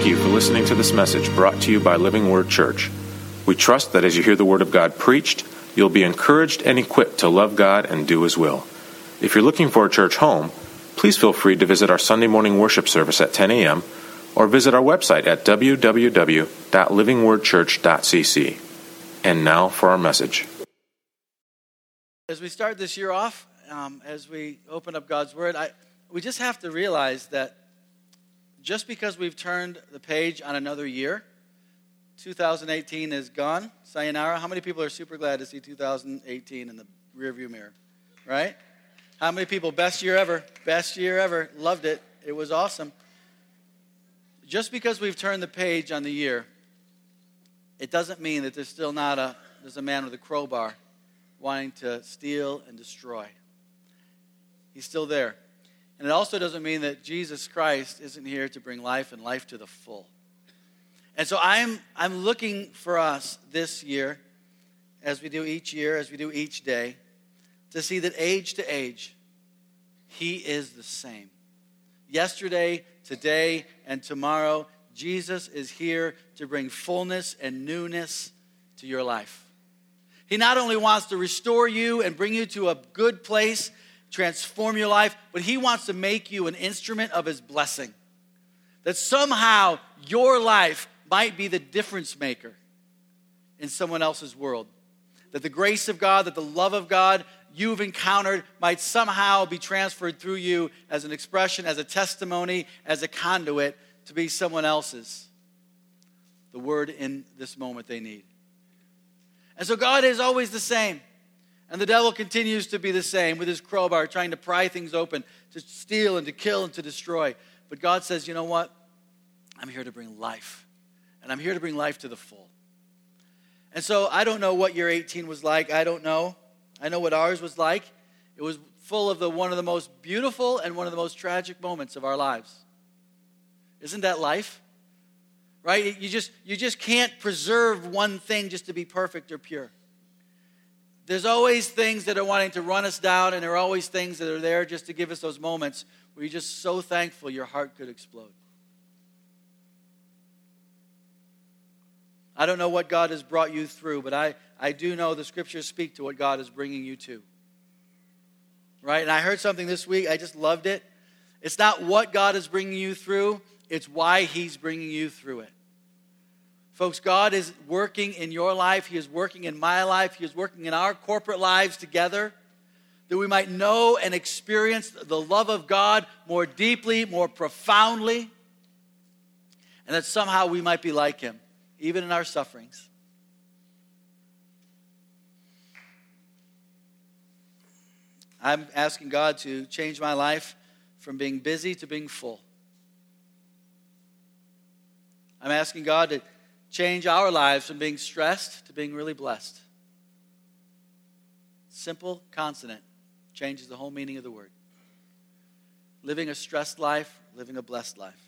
thank you for listening to this message brought to you by Living Word Church. We trust that as you hear the Word of God preached, you'll be encouraged and equipped to love God and do His will. If you're looking for a church home, please feel free to visit our Sunday morning worship service at 10 a.m. or visit our website at www.livingwordchurch.cc. And now for our message. As we start this year off, um, as we open up God's Word, I, we just have to realize that just because we've turned the page on another year, 2018 is gone. Sayonara. How many people are super glad to see 2018 in the rearview mirror? Right? How many people, best year ever, best year ever, loved it, it was awesome. Just because we've turned the page on the year, it doesn't mean that there's still not a, there's a man with a crowbar wanting to steal and destroy. He's still there. And it also doesn't mean that Jesus Christ isn't here to bring life and life to the full. And so I'm, I'm looking for us this year, as we do each year, as we do each day, to see that age to age, He is the same. Yesterday, today, and tomorrow, Jesus is here to bring fullness and newness to your life. He not only wants to restore you and bring you to a good place transform your life, but He wants to make you an instrument of His blessing. That somehow your life might be the difference maker in someone else's world. That the grace of God, that the love of God you've encountered might somehow be transferred through you as an expression, as a testimony, as a conduit to be someone else's. The word in this moment they need. And so God is always the same. And the devil continues to be the same with his crowbar, trying to pry things open, to steal and to kill and to destroy. But God says, you know what? I'm here to bring life. And I'm here to bring life to the full. And so I don't know what your 18 was like. I don't know. I know what ours was like. It was full of the one of the most beautiful and one of the most tragic moments of our lives. Isn't that life? Right? You just you just can't preserve one thing just to be perfect or pure. There's always things that are wanting to run us down, and there are always things that are there just to give us those moments where you're just so thankful your heart could explode. I don't know what God has brought you through, but I, I do know the scriptures speak to what God is bringing you to. Right? And I heard something this week, I just loved it. It's not what God is bringing you through, it's why He's bringing you through it. Folks, God is working in your life. He is working in my life. He is working in our corporate lives together that we might know and experience the love of God more deeply, more profoundly, and that somehow we might be like Him, even in our sufferings. I'm asking God to change my life from being busy to being full. I'm asking God to change our lives from being stressed to being really blessed. Simple consonant changes the whole meaning of the word. Living a stressed life, living a blessed life.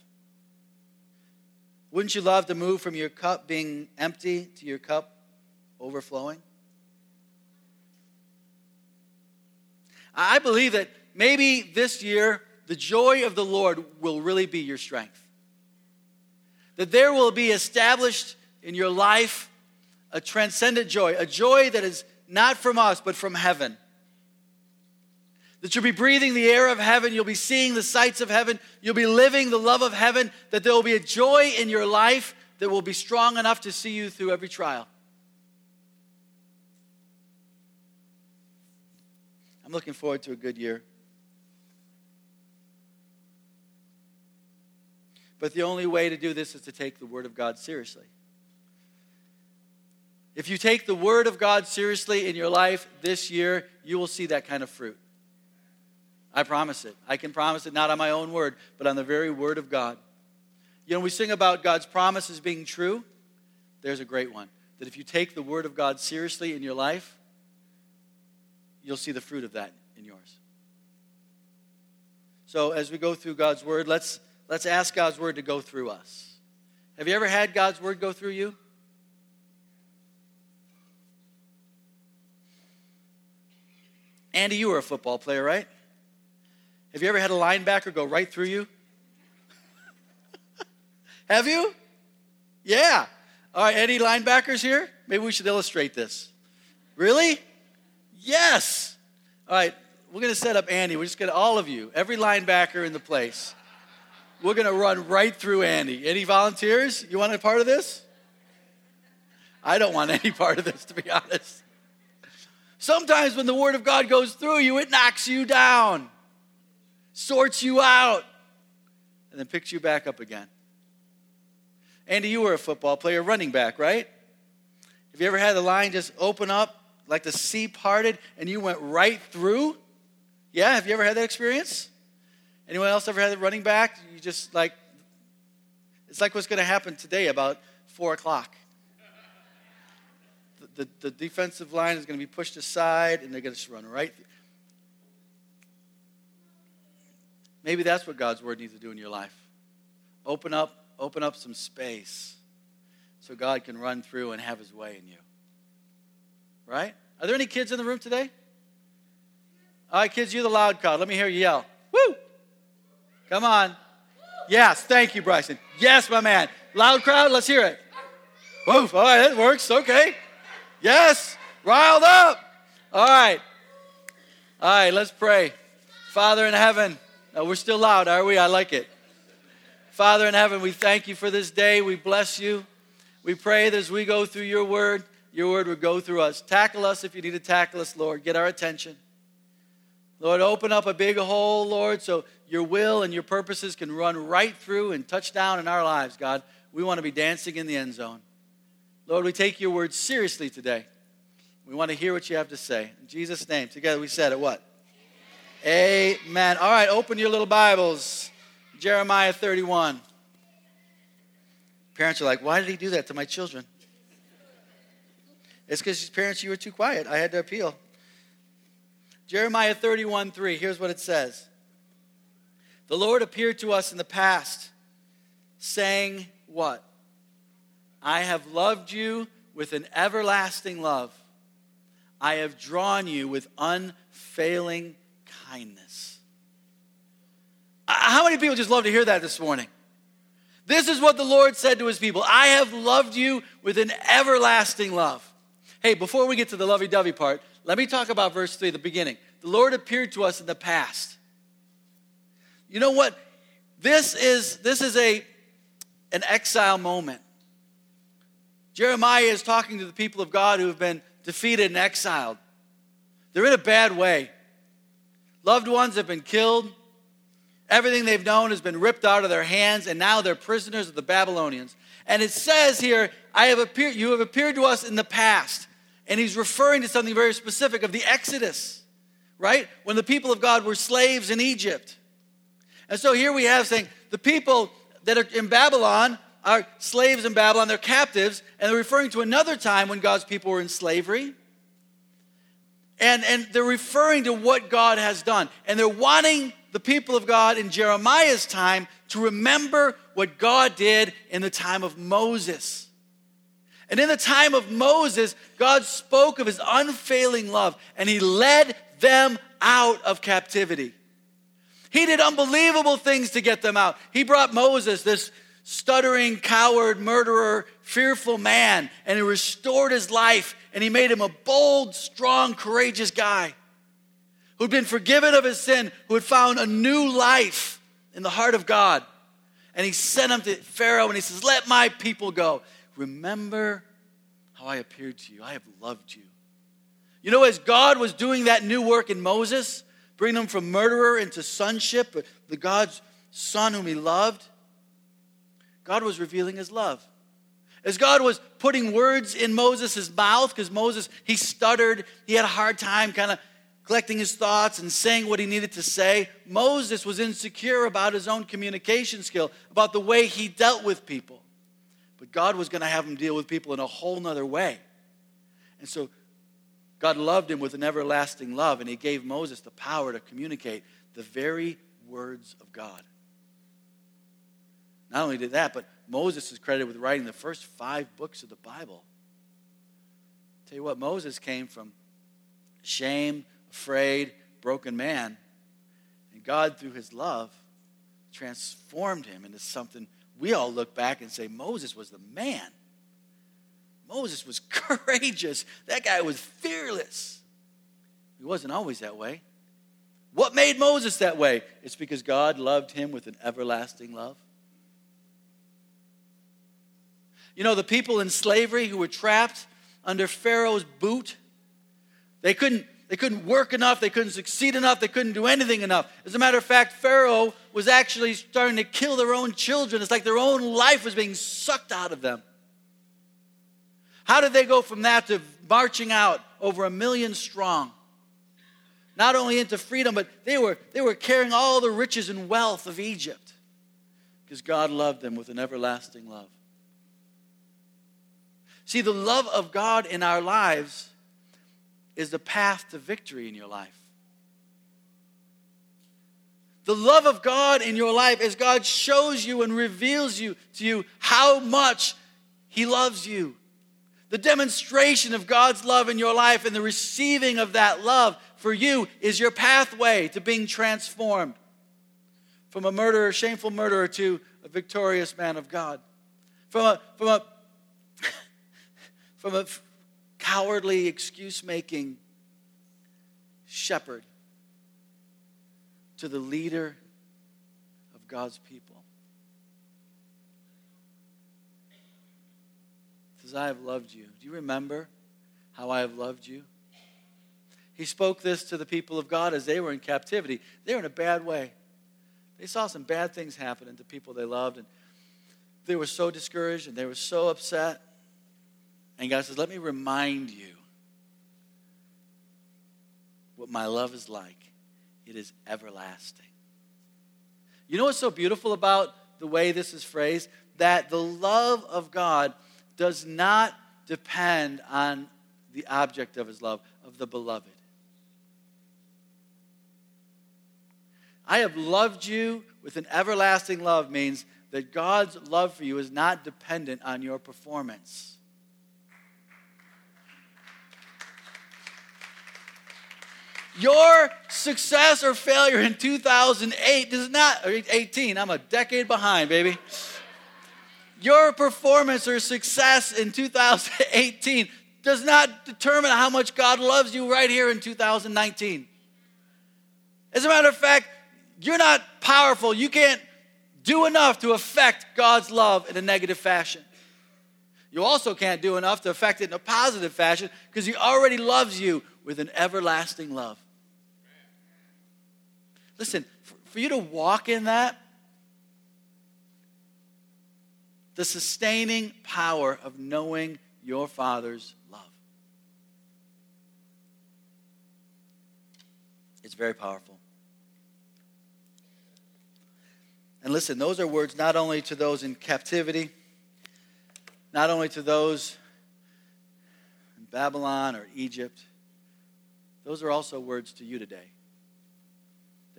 Wouldn't you love to move from your cup being empty to your cup overflowing? I believe that maybe this year the joy of the Lord will really be your strength that there will be established in your life a transcendent joy, a joy that is not from us, but from heaven. That you'll be breathing the air of heaven, you'll be seeing the sights of heaven, you'll be living the love of heaven, that there will be a joy in your life that will be strong enough to see you through every trial. I'm looking forward to a good year. But the only way to do this is to take the Word of God seriously. If you take the Word of God seriously in your life this year, you will see that kind of fruit. I promise it. I can promise it not on my own word, but on the very Word of God. You know, we sing about God's promises being true. There's a great one. That if you take the Word of God seriously in your life, you'll see the fruit of that in yours. So as we go through God's Word, let's Let's ask God's word to go through us. Have you ever had God's word go through you? Andy, you were a football player, right? Have you ever had a linebacker go right through you? Have you? Yeah. All right, any linebackers here? Maybe we should illustrate this. Really? Yes. All right, we're going to set up Andy. We're just going to, all of you, every linebacker in the place. We're going to run right through Andy. Any volunteers? You want a part of this? I don't want any part of this, to be honest. Sometimes when the Word of God goes through you, it knocks you down, sorts you out, and then picks you back up again. Andy, you were a football player, running back, right? Have you ever had the line just open up like the sea parted and you went right through? Yeah, have you ever had that experience? Anyone else ever had a running back? You just like, it's like what's going to happen today about 4 o'clock the, the defensive line is going to be pushed aside and they're going to run right. Maybe that's what God's word needs to do in your life. Open up, open up some space so God can run through and have his way in you. Right? Are there any kids in the room today? All right, kids, you're the loud crowd. Let me hear you yell. Come on. Yes, thank you, Bryson. Yes, my man. Loud crowd, let's hear it. Woof. All right, that works. Okay. Yes, riled up. All right. All right, let's pray. Father in heaven, oh, we're still loud, are we? I like it. Father in heaven, we thank you for this day. We bless you. We pray that as we go through your word, your word would go through us. Tackle us if you need to tackle us, Lord. Get our attention. Lord, open up a big hole, Lord, so your will and your purposes can run right through and touch down in our lives, God. We want to be dancing in the end zone. Lord, we take your word seriously today. We want to hear what you have to say. In Jesus' name, together we said it what? Amen. Amen. All right, open your little Bibles. Jeremiah 31. Parents are like, why did he do that to my children? It's because parents, you were too quiet. I had to appeal. Jeremiah 31 3. Here's what it says The Lord appeared to us in the past, saying, What? I have loved you with an everlasting love. I have drawn you with unfailing kindness. How many people just love to hear that this morning? This is what the Lord said to his people I have loved you with an everlasting love. Hey, before we get to the lovey dovey part, let me talk about verse 3, the beginning. The Lord appeared to us in the past. You know what? This is, this is a, an exile moment. Jeremiah is talking to the people of God who have been defeated and exiled. They're in a bad way. Loved ones have been killed. Everything they've known has been ripped out of their hands, and now they're prisoners of the Babylonians. And it says here, I have appeared, you have appeared to us in the past. And he's referring to something very specific of the Exodus, right? When the people of God were slaves in Egypt. And so here we have saying the people that are in Babylon are slaves in Babylon, they're captives, and they're referring to another time when God's people were in slavery. And, and they're referring to what God has done. And they're wanting the people of God in Jeremiah's time to remember what God did in the time of Moses. And in the time of Moses, God spoke of his unfailing love and he led them out of captivity. He did unbelievable things to get them out. He brought Moses, this stuttering, coward, murderer, fearful man, and he restored his life and he made him a bold, strong, courageous guy who'd been forgiven of his sin, who had found a new life in the heart of God. And he sent him to Pharaoh and he says, Let my people go. Remember how I appeared to you. I have loved you. You know, as God was doing that new work in Moses, bringing him from murderer into sonship, uh, the God's son whom he loved, God was revealing his love. As God was putting words in Moses' mouth, because Moses, he stuttered, he had a hard time kind of collecting his thoughts and saying what he needed to say. Moses was insecure about his own communication skill, about the way he dealt with people. God was going to have him deal with people in a whole nother way. And so God loved him with an everlasting love, and he gave Moses the power to communicate the very words of God. Not only did that, but Moses is credited with writing the first five books of the Bible. Tell you what, Moses came from shame, afraid, broken man. And God, through his love, transformed him into something we all look back and say, Moses was the man. Moses was courageous. That guy was fearless. He wasn't always that way. What made Moses that way? It's because God loved him with an everlasting love. You know, the people in slavery who were trapped under Pharaoh's boot, they couldn't, they couldn't work enough, they couldn't succeed enough, they couldn't do anything enough. As a matter of fact, Pharaoh was actually starting to kill their own children. It's like their own life was being sucked out of them. How did they go from that to marching out over a million strong? not only into freedom, but they were, they were carrying all the riches and wealth of Egypt because God loved them with an everlasting love. See, the love of God in our lives is the path to victory in your life. The love of God in your life as God shows you and reveals you to you how much He loves you. The demonstration of God's love in your life and the receiving of that love for you is your pathway to being transformed from a murderer, shameful murderer, to a victorious man of God. From a, from a, from a cowardly, excuse making shepherd to the leader of God's people. Says, I have loved you. Do you remember how I have loved you? He spoke this to the people of God as they were in captivity. They were in a bad way. They saw some bad things happening to people they loved, and they were so discouraged and they were so upset. And God says, Let me remind you what my love is like. It is everlasting. You know what's so beautiful about the way this is phrased? That the love of God does not depend on the object of his love, of the beloved. I have loved you with an everlasting love means that God's love for you is not dependent on your performance. Your success or failure in 2008 does not, or 18, I'm a decade behind, baby. Your performance or success in 2018 does not determine how much God loves you right here in 2019. As a matter of fact, you're not powerful. You can't do enough to affect God's love in a negative fashion. You also can't do enough to affect it in a positive fashion because He already loves you with an everlasting love. Listen, for you to walk in that, the sustaining power of knowing your Father's love. It's very powerful. And listen, those are words not only to those in captivity, not only to those in Babylon or Egypt, those are also words to you today.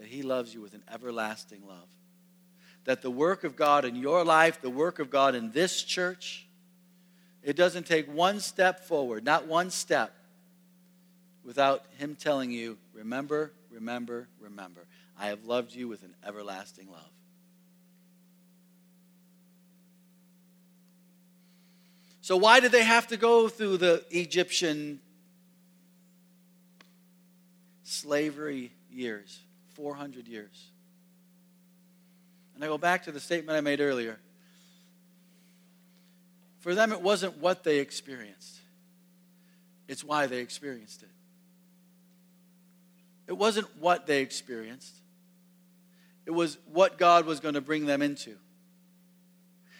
That He loves you with an everlasting love. That the work of God in your life, the work of God in this church, it doesn't take one step forward, not one step, without Him telling you, remember, remember, remember. I have loved you with an everlasting love. So, why did they have to go through the Egyptian slavery years? 400 years. And I go back to the statement I made earlier. For them, it wasn't what they experienced, it's why they experienced it. It wasn't what they experienced, it was what God was going to bring them into.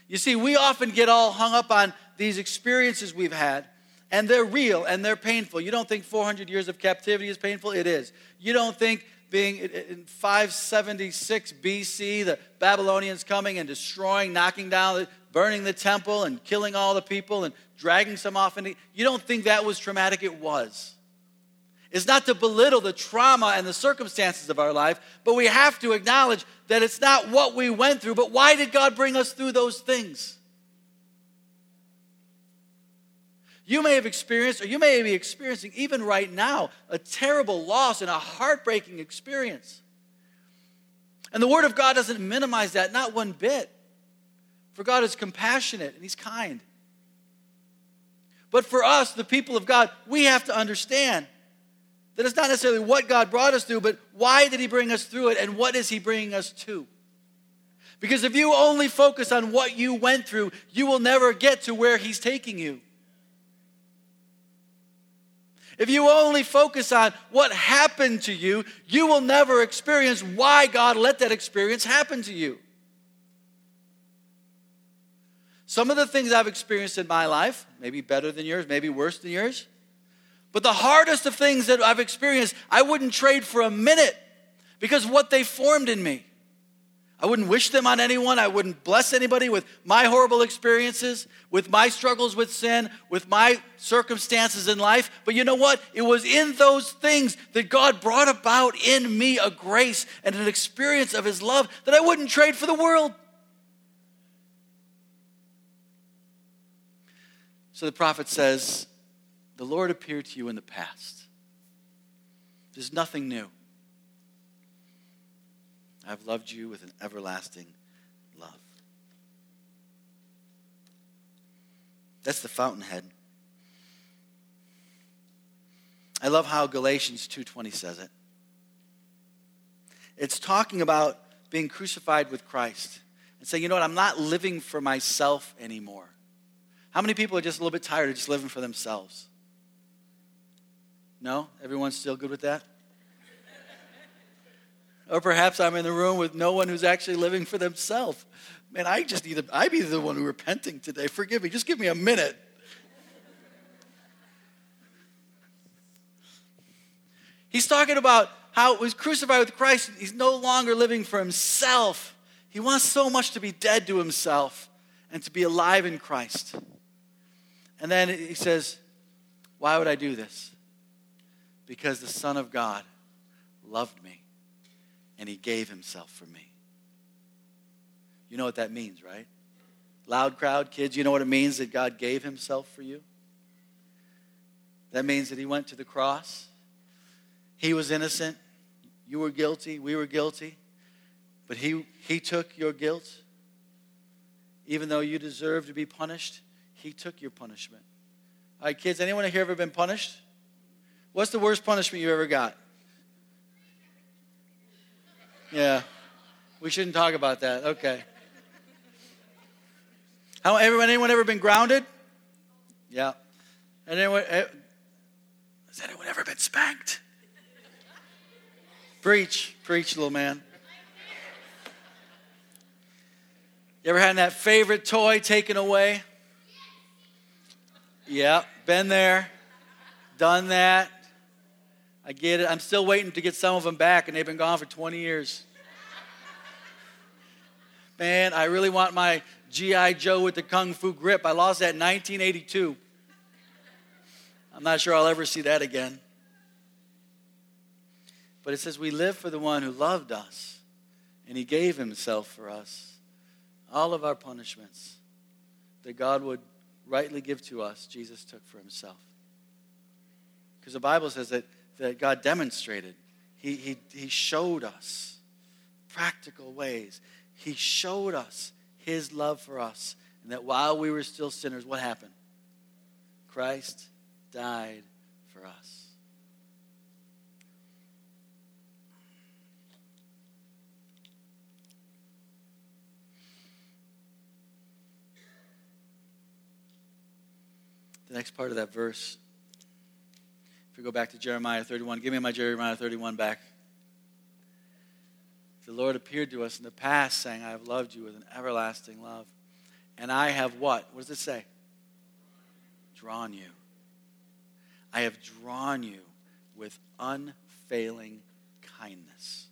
You see, we often get all hung up on these experiences we've had, and they're real and they're painful. You don't think 400 years of captivity is painful? It is. You don't think being in 576 BC, the Babylonians coming and destroying, knocking down, burning the temple and killing all the people and dragging some off. And you don't think that was traumatic? It was. It's not to belittle the trauma and the circumstances of our life, but we have to acknowledge that it's not what we went through, but why did God bring us through those things? You may have experienced, or you may be experiencing even right now, a terrible loss and a heartbreaking experience. And the Word of God doesn't minimize that, not one bit. For God is compassionate and He's kind. But for us, the people of God, we have to understand that it's not necessarily what God brought us through, but why did He bring us through it and what is He bringing us to? Because if you only focus on what you went through, you will never get to where He's taking you. If you only focus on what happened to you, you will never experience why God let that experience happen to you. Some of the things I've experienced in my life, maybe better than yours, maybe worse than yours, but the hardest of things that I've experienced, I wouldn't trade for a minute because what they formed in me. I wouldn't wish them on anyone. I wouldn't bless anybody with my horrible experiences, with my struggles with sin, with my circumstances in life. But you know what? It was in those things that God brought about in me a grace and an experience of His love that I wouldn't trade for the world. So the prophet says, The Lord appeared to you in the past. There's nothing new. I've loved you with an everlasting love. That's the fountainhead. I love how Galatians 2:20 says it. It's talking about being crucified with Christ and saying, you know what, I'm not living for myself anymore. How many people are just a little bit tired of just living for themselves? No? Everyone's still good with that? Or perhaps I'm in the room with no one who's actually living for themselves. Man, I just need to, I be the one who repenting today. Forgive me. Just give me a minute. He's talking about how it was crucified with Christ. He's no longer living for himself. He wants so much to be dead to himself and to be alive in Christ. And then he says, Why would I do this? Because the Son of God loved me and he gave himself for me. You know what that means, right? Loud crowd, kids, you know what it means that God gave himself for you? That means that he went to the cross. He was innocent. You were guilty. We were guilty. But he, he took your guilt. Even though you deserve to be punished, he took your punishment. All right, kids, anyone here ever been punished? What's the worst punishment you ever got? Yeah. We shouldn't talk about that. Okay. How everyone anyone ever been grounded? Yeah. And anyone eh, has anyone ever been spanked? preach, preach, little man. You ever had that favorite toy taken away? Yeah, been there, done that. I get it. I'm still waiting to get some of them back, and they've been gone for 20 years. Man, I really want my G.I. Joe with the Kung Fu grip. I lost that in 1982. I'm not sure I'll ever see that again. But it says, We live for the one who loved us, and he gave himself for us. All of our punishments that God would rightly give to us, Jesus took for himself. Because the Bible says that that God demonstrated. He, he, he showed us practical ways. He showed us his love for us. And that while we were still sinners, what happened? Christ died for us. The next part of that verse if we go back to Jeremiah 31, give me my Jeremiah 31 back. The Lord appeared to us in the past, saying, I have loved you with an everlasting love. And I have what? What does it say? Drawn you. I have drawn you with unfailing kindness.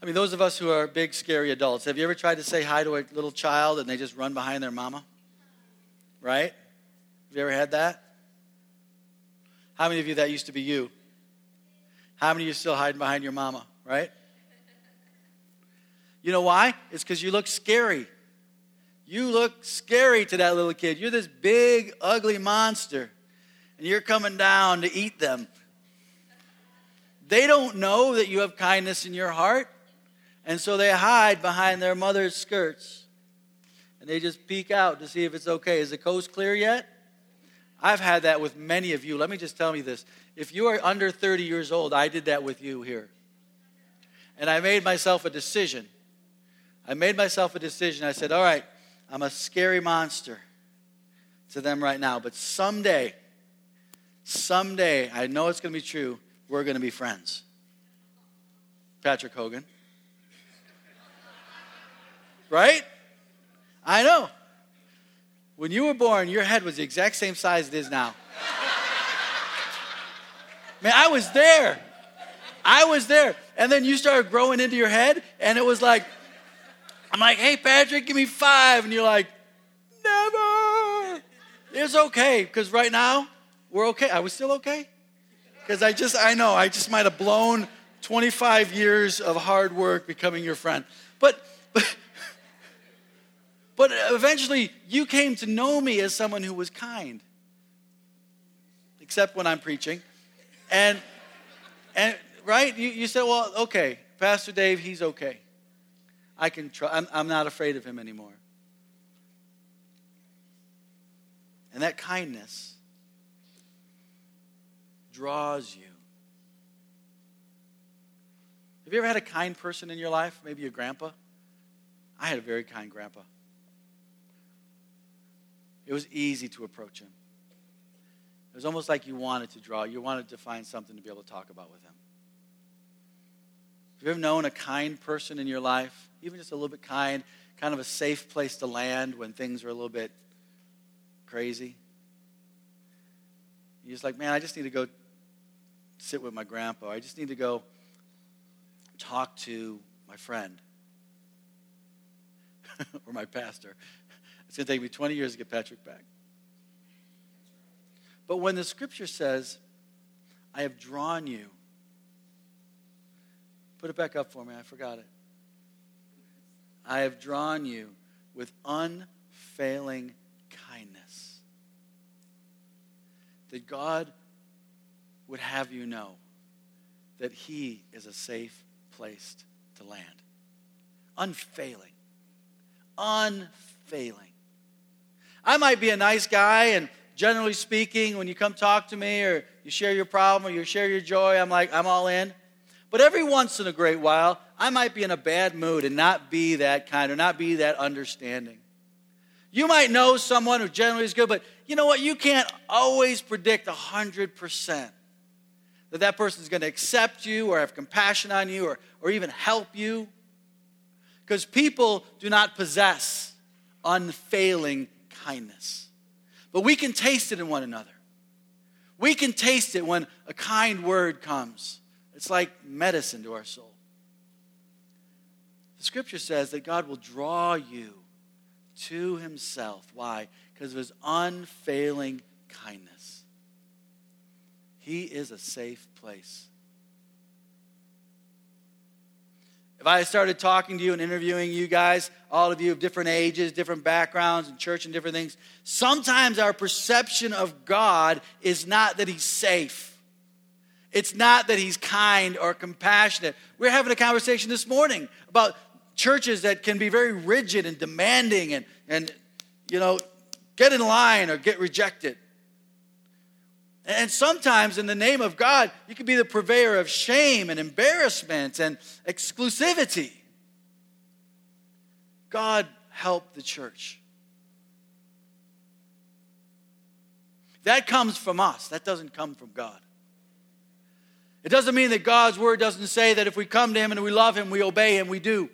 I mean, those of us who are big, scary adults, have you ever tried to say hi to a little child and they just run behind their mama? Right? Have you ever had that? How many of you that used to be you? How many of you still hiding behind your mama, right? You know why? It's because you look scary. You look scary to that little kid. You're this big, ugly monster, and you're coming down to eat them. They don't know that you have kindness in your heart. And so they hide behind their mother's skirts. And they just peek out to see if it's okay. Is the coast clear yet? I've had that with many of you. Let me just tell you this. If you are under 30 years old, I did that with you here. And I made myself a decision. I made myself a decision. I said, All right, I'm a scary monster to them right now, but someday, someday, I know it's going to be true, we're going to be friends. Patrick Hogan. Right? I know. When you were born, your head was the exact same size it is now. Man, I was there. I was there. And then you started growing into your head, and it was like, I'm like, hey, Patrick, give me five. And you're like, never. It's okay, because right now, we're okay. I was still okay? Because I just, I know, I just might have blown 25 years of hard work becoming your friend. But, but, but eventually, you came to know me as someone who was kind, except when I'm preaching. And, and right, you, you said, well, okay, Pastor Dave, he's okay. I can try, I'm, I'm not afraid of him anymore. And that kindness draws you. Have you ever had a kind person in your life? Maybe your grandpa? I had a very kind grandpa. It was easy to approach him. It was almost like you wanted to draw. You wanted to find something to be able to talk about with him. Have you ever known a kind person in your life? Even just a little bit kind, kind of a safe place to land when things are a little bit crazy? You're just like, man, I just need to go sit with my grandpa. I just need to go talk to my friend or my pastor. It's going to take me 20 years to get Patrick back. But when the scripture says, I have drawn you, put it back up for me, I forgot it. I have drawn you with unfailing kindness. That God would have you know that He is a safe place to land. Unfailing. Unfailing. I might be a nice guy, and generally speaking, when you come talk to me or you share your problem or you share your joy, I'm like, I'm all in. But every once in a great while, I might be in a bad mood and not be that kind or not be that understanding. You might know someone who generally is good, but you know what? You can't always predict 100% that that person is going to accept you or have compassion on you or, or even help you. Because people do not possess unfailing kindness. But we can taste it in one another. We can taste it when a kind word comes. It's like medicine to our soul. The scripture says that God will draw you to himself. Why? Because of his unfailing kindness. He is a safe place. If I started talking to you and interviewing you guys, all of you of different ages, different backgrounds, and church and different things, sometimes our perception of God is not that He's safe. It's not that He's kind or compassionate. We're having a conversation this morning about churches that can be very rigid and demanding and, and you know, get in line or get rejected. And sometimes, in the name of God, you can be the purveyor of shame and embarrassment and exclusivity. God help the church. That comes from us, that doesn't come from God. It doesn't mean that God's word doesn't say that if we come to Him and we love Him, we obey Him, we do.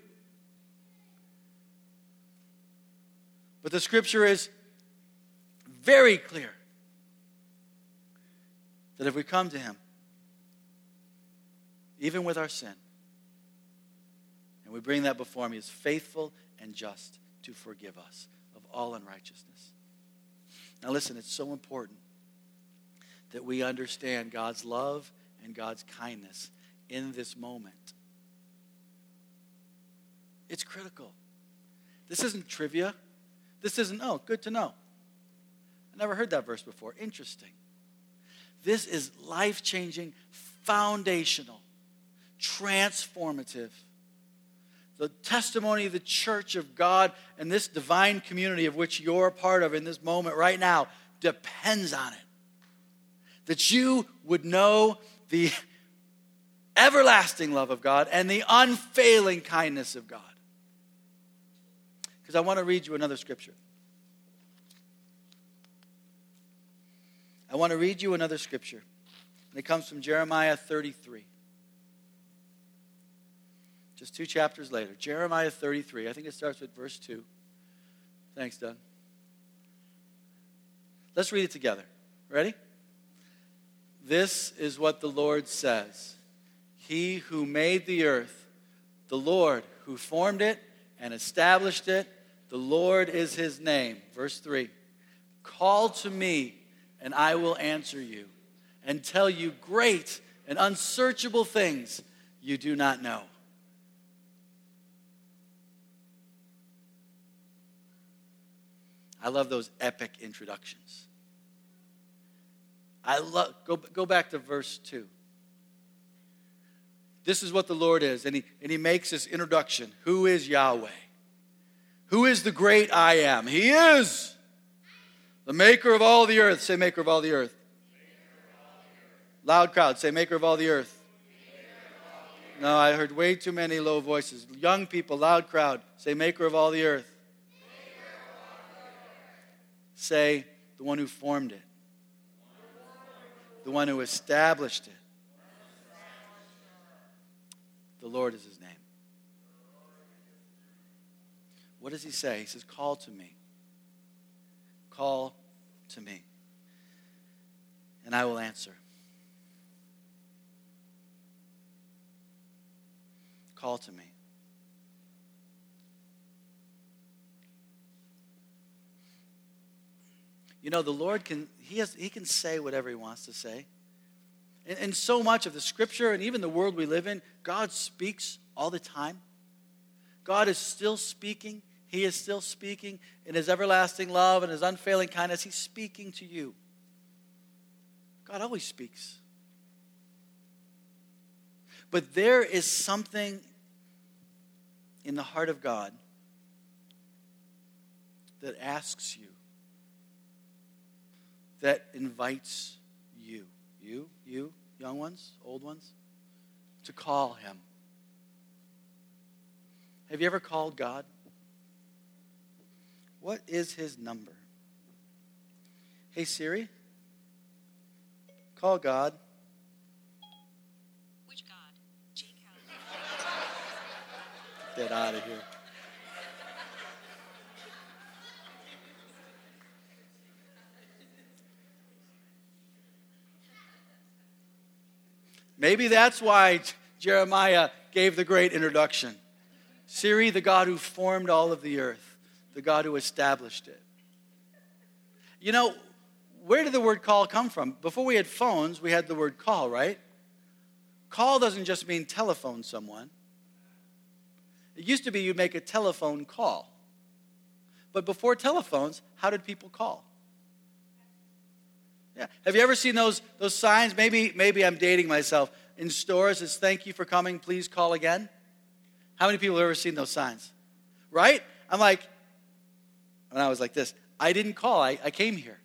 But the scripture is very clear that if we come to Him, even with our sin, and we bring that before Him, He is faithful and just to forgive us of all unrighteousness. Now, listen, it's so important that we understand God's love and God's kindness in this moment. It's critical. This isn't trivia. This isn't, oh, good to know. I never heard that verse before. Interesting. This is life changing, foundational. transformative. The testimony of the church of God and this divine community of which you're a part of in this moment right now depends on it. That you would know the everlasting love of God and the unfailing kindness of God. Because I want to read you another scripture. I want to read you another scripture. And it comes from Jeremiah 33. Just two chapters later. Jeremiah 33. I think it starts with verse 2. Thanks, Doug. Let's read it together. Ready? This is what the Lord says He who made the earth, the Lord who formed it and established it, the Lord is his name. Verse 3 Call to me, and I will answer you, and tell you great and unsearchable things you do not know. I love those epic introductions. I love go, go back to verse 2. This is what the Lord is, and he, and he makes this introduction. Who is Yahweh? Who is the great I am? He is the maker of all the earth. Say, maker of all the earth. Loud crowd, say, maker of all the earth. No, I heard way too many low voices. Young people, loud crowd, say, maker of all the earth. Say, the one who formed it, the one who established it. The Lord is his name. What does he say? He says, Call to me. Call to me. And I will answer. Call to me. You know, the Lord can, he, has, he can say whatever he wants to say. And, and so much of the scripture and even the world we live in, God speaks all the time. God is still speaking. He is still speaking in His everlasting love and His unfailing kindness. He's speaking to you. God always speaks. But there is something in the heart of God that asks you, that invites you, you, you, young ones, old ones, to call Him. Have you ever called God? What is his number? Hey, Siri, call God. Which God? Jake Get out of here. Maybe that's why Jeremiah gave the great introduction. Siri, the God who formed all of the earth the God who established it. You know, where did the word call come from? Before we had phones, we had the word call, right? Call doesn't just mean telephone someone. It used to be you'd make a telephone call. But before telephones, how did people call? Yeah. Have you ever seen those, those signs? Maybe, maybe I'm dating myself. In stores, it's thank you for coming, please call again. How many people have ever seen those signs? Right? I'm like, and I was like this I didn't call, I, I came here.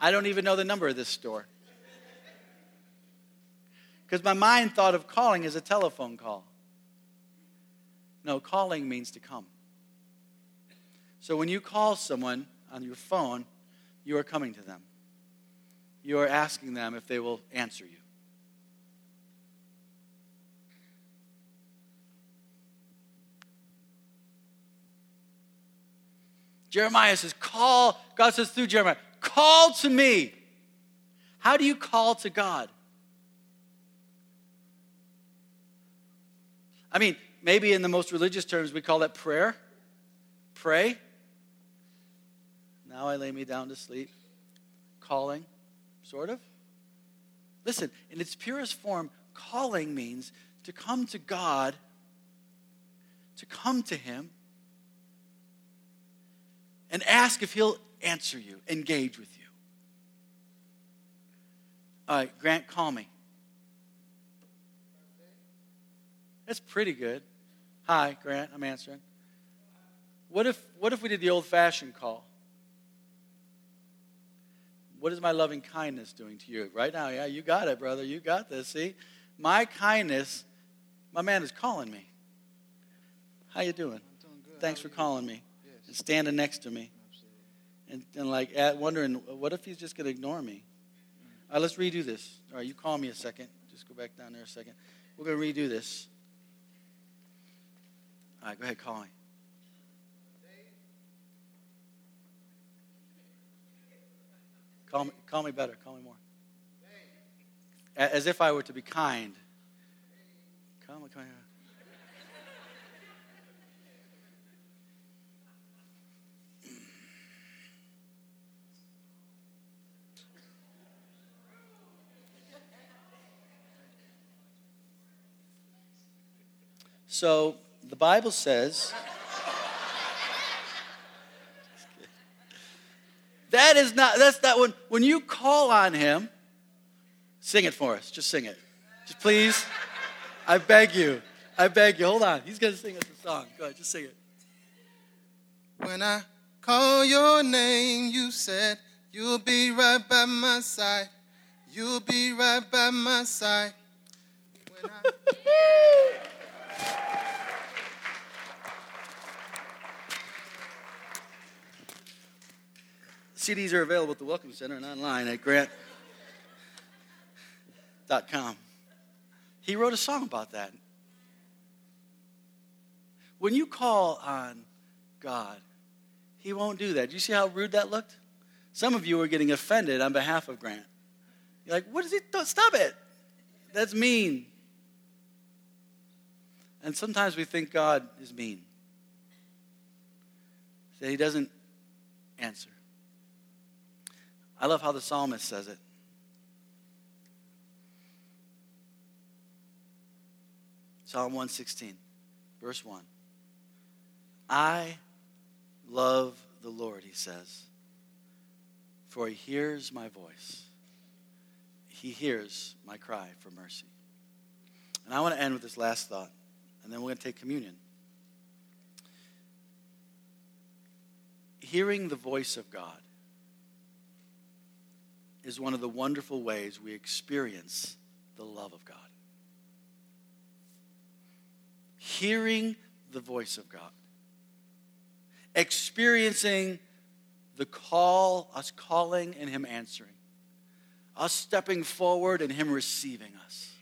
I don't even know the number of this store. Because my mind thought of calling as a telephone call. No, calling means to come. So when you call someone on your phone, you are coming to them. You are asking them if they will answer you. Jeremiah says, Call, God says through Jeremiah, call to me. How do you call to God? I mean, maybe in the most religious terms, we call that prayer. Pray. Now I lay me down to sleep. Calling, sort of. Listen, in its purest form, calling means to come to God, to come to Him and ask if he'll answer you, engage with you. All right, Grant, call me. That's pretty good. Hi, Grant. I'm answering. What if, what if we did the old fashioned call? What is my loving kindness doing to you? Right now, yeah, you got it, brother. You got this. See? My kindness, my man is calling me. How you doing? Doing good. Thanks for calling me standing next to me. And, and like at, wondering, what if he's just going to ignore me? All right, let's redo this. All right, you call me a second. Just go back down there a second. We're going to redo this. All right, go ahead, call me. Call me, call me better. Call me more. As if I were to be kind. Come, come here. So the Bible says that is not that's not when when you call on him, sing it for us. Just sing it. Just please. I beg you. I beg you. Hold on. He's gonna sing us a song. Go ahead, just sing it. When I call your name, you said you'll be right by my side. You'll be right by my side. CDs are available at the Welcome Center and online at grant.com. He wrote a song about that. When you call on God, He won't do that. Do you see how rude that looked? Some of you are getting offended on behalf of Grant. You're like, what is he? Stop it. That's mean. And sometimes we think God is mean, that He doesn't answer. I love how the psalmist says it. Psalm 116, verse 1. I love the Lord, he says, for he hears my voice. He hears my cry for mercy. And I want to end with this last thought, and then we're going to take communion. Hearing the voice of God is one of the wonderful ways we experience the love of God. Hearing the voice of God, experiencing the call, us calling and Him answering, us stepping forward and Him receiving us.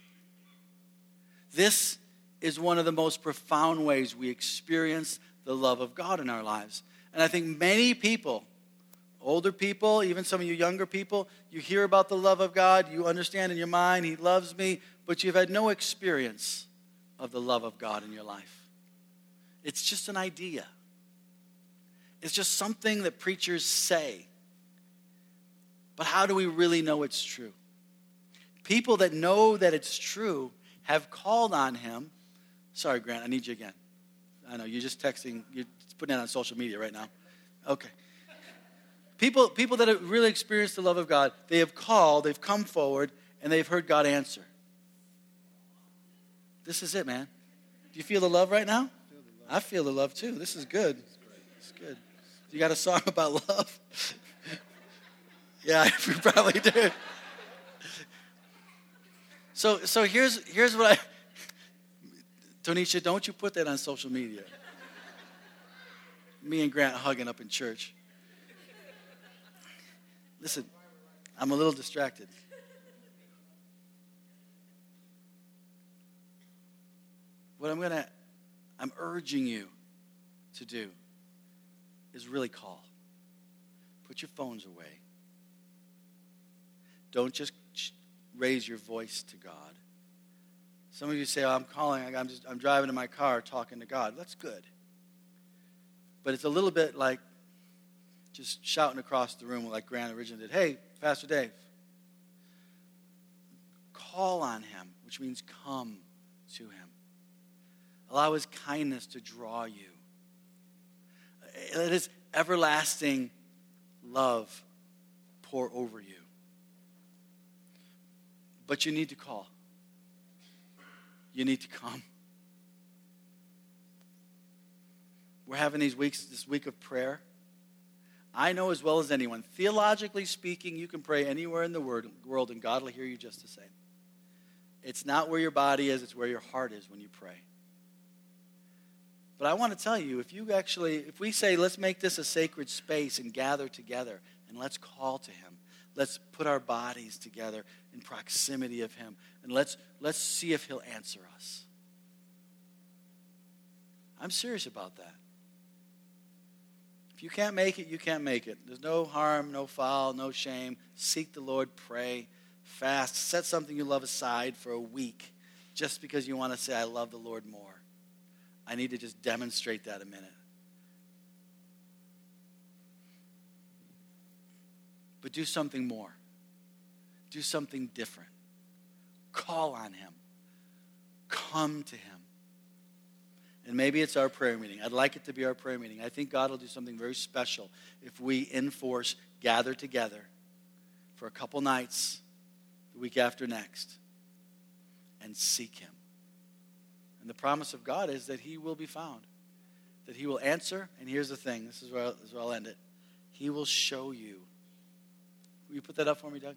This is one of the most profound ways we experience the love of God in our lives. And I think many people older people, even some of you younger people, you hear about the love of God, you understand in your mind, He loves me, but you've had no experience of the love of God in your life. It's just an idea, it's just something that preachers say. But how do we really know it's true? People that know that it's true have called on Him. Sorry, Grant, I need you again. I know you're just texting, you're putting it on social media right now. Okay. People, people that have really experienced the love of God, they have called, they've come forward, and they've heard God answer. This is it, man. Do you feel the love right now? I feel the love too. This is good. It's good. You got a song about love? yeah, you probably do. So, so here's, here's what I. Tonisha, don't you put that on social media. Me and Grant hugging up in church. Listen, I'm a little distracted. What I'm going to, I'm urging you to do is really call. Put your phones away. Don't just raise your voice to God. Some of you say, oh, I'm calling, I'm, just, I'm driving in my car talking to God. That's good. But it's a little bit like just shouting across the room like Grant originally did Hey, Pastor Dave. Call on him, which means come to him. Allow his kindness to draw you. Let his everlasting love pour over you. But you need to call you need to come. We're having these weeks, this week of prayer. I know as well as anyone, theologically speaking, you can pray anywhere in the world and God will hear you just the same. It's not where your body is, it's where your heart is when you pray. But I want to tell you if you actually, if we say, let's make this a sacred space and gather together and let's call to Him, let's put our bodies together in proximity of Him, and let's, let's see if He'll answer us. I'm serious about that. If you can't make it, you can't make it. There's no harm, no foul, no shame. Seek the Lord, pray, fast, set something you love aside for a week just because you want to say, I love the Lord more. I need to just demonstrate that a minute. But do something more. Do something different. Call on Him. Come to Him. And maybe it's our prayer meeting. I'd like it to be our prayer meeting. I think God will do something very special if we enforce gather together for a couple nights the week after next and seek Him. And the promise of God is that He will be found, that He will answer. And here's the thing this is where, this is where I'll end it He will show you. Will you put that up for me, Doug?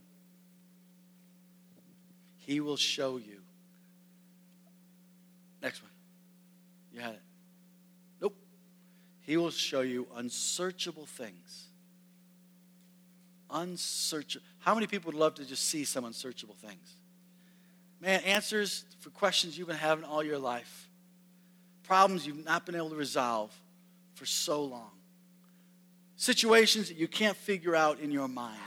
He will show you. Next one. You had it. Nope. He will show you unsearchable things. Unsearchable. How many people would love to just see some unsearchable things? Man, answers for questions you've been having all your life. Problems you've not been able to resolve for so long. Situations that you can't figure out in your mind.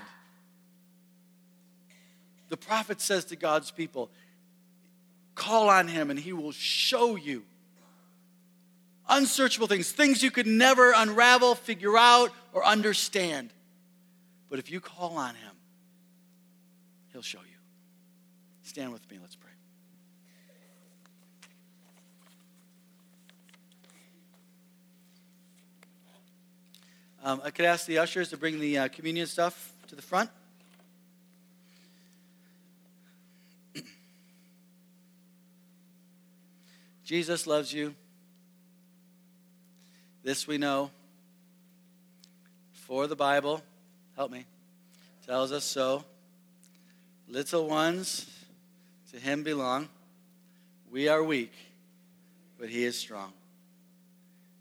The prophet says to God's people, call on him and he will show you unsearchable things, things you could never unravel, figure out, or understand. But if you call on Him, He'll show you. Stand with me, let's pray. Um, I could ask the ushers to bring the uh, communion stuff to the front. Jesus loves you. This we know. For the Bible, help me, tells us so. Little ones to him belong. We are weak, but he is strong.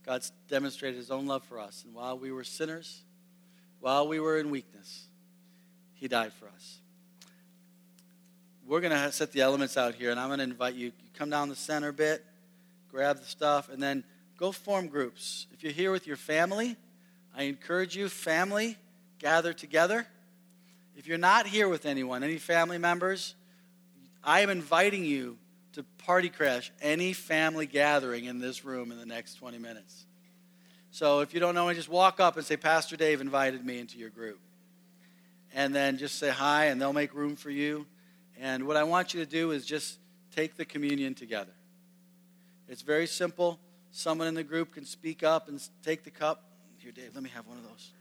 God's demonstrated his own love for us. And while we were sinners, while we were in weakness, he died for us. We're going to set the elements out here, and I'm going to invite you, you come down the center bit, grab the stuff, and then go form groups. If you're here with your family, I encourage you, family, gather together. If you're not here with anyone, any family members, I am inviting you to party crash any family gathering in this room in the next 20 minutes. So if you don't know, just walk up and say, Pastor Dave invited me into your group. And then just say hi, and they'll make room for you. And what I want you to do is just take the communion together. It's very simple. Someone in the group can speak up and take the cup. Here, Dave, let me have one of those.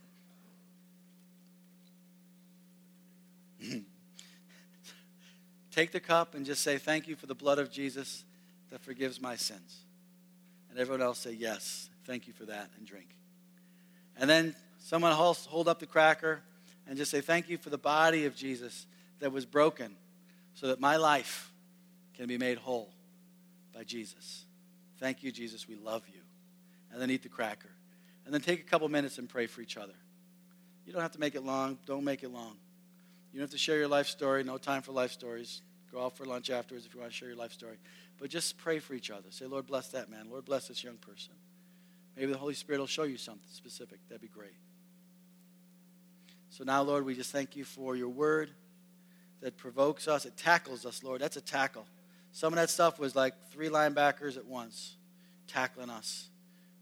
take the cup and just say, Thank you for the blood of Jesus that forgives my sins. And everyone else say, Yes, thank you for that, and drink. And then someone hold up the cracker and just say, Thank you for the body of Jesus that was broken so that my life can be made whole by Jesus. Thank you, Jesus. We love you. And then eat the cracker. And then take a couple minutes and pray for each other. You don't have to make it long. Don't make it long. You don't have to share your life story. No time for life stories. Go out for lunch afterwards if you want to share your life story. But just pray for each other. Say, Lord, bless that man. Lord, bless this young person. Maybe the Holy Spirit will show you something specific. That'd be great. So now, Lord, we just thank you for your word that provokes us. It tackles us, Lord. That's a tackle. Some of that stuff was like three linebackers at once tackling us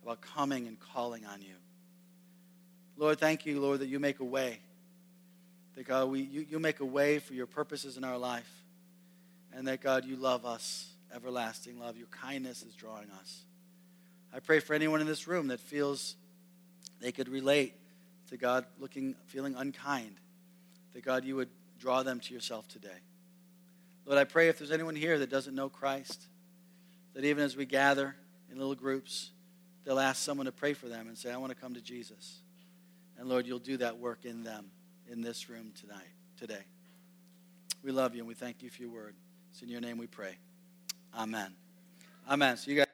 about coming and calling on you. Lord, thank you, Lord, that you make a way. That God, we, you, you make a way for your purposes in our life. And that God, you love us, everlasting love. Your kindness is drawing us. I pray for anyone in this room that feels they could relate to God looking, feeling unkind. That God, you would draw them to yourself today. Lord, I pray if there's anyone here that doesn't know Christ, that even as we gather in little groups, they'll ask someone to pray for them and say, I want to come to Jesus. And Lord, you'll do that work in them in this room tonight, today. We love you and we thank you for your word. It's in your name we pray. Amen. Amen. So you guys.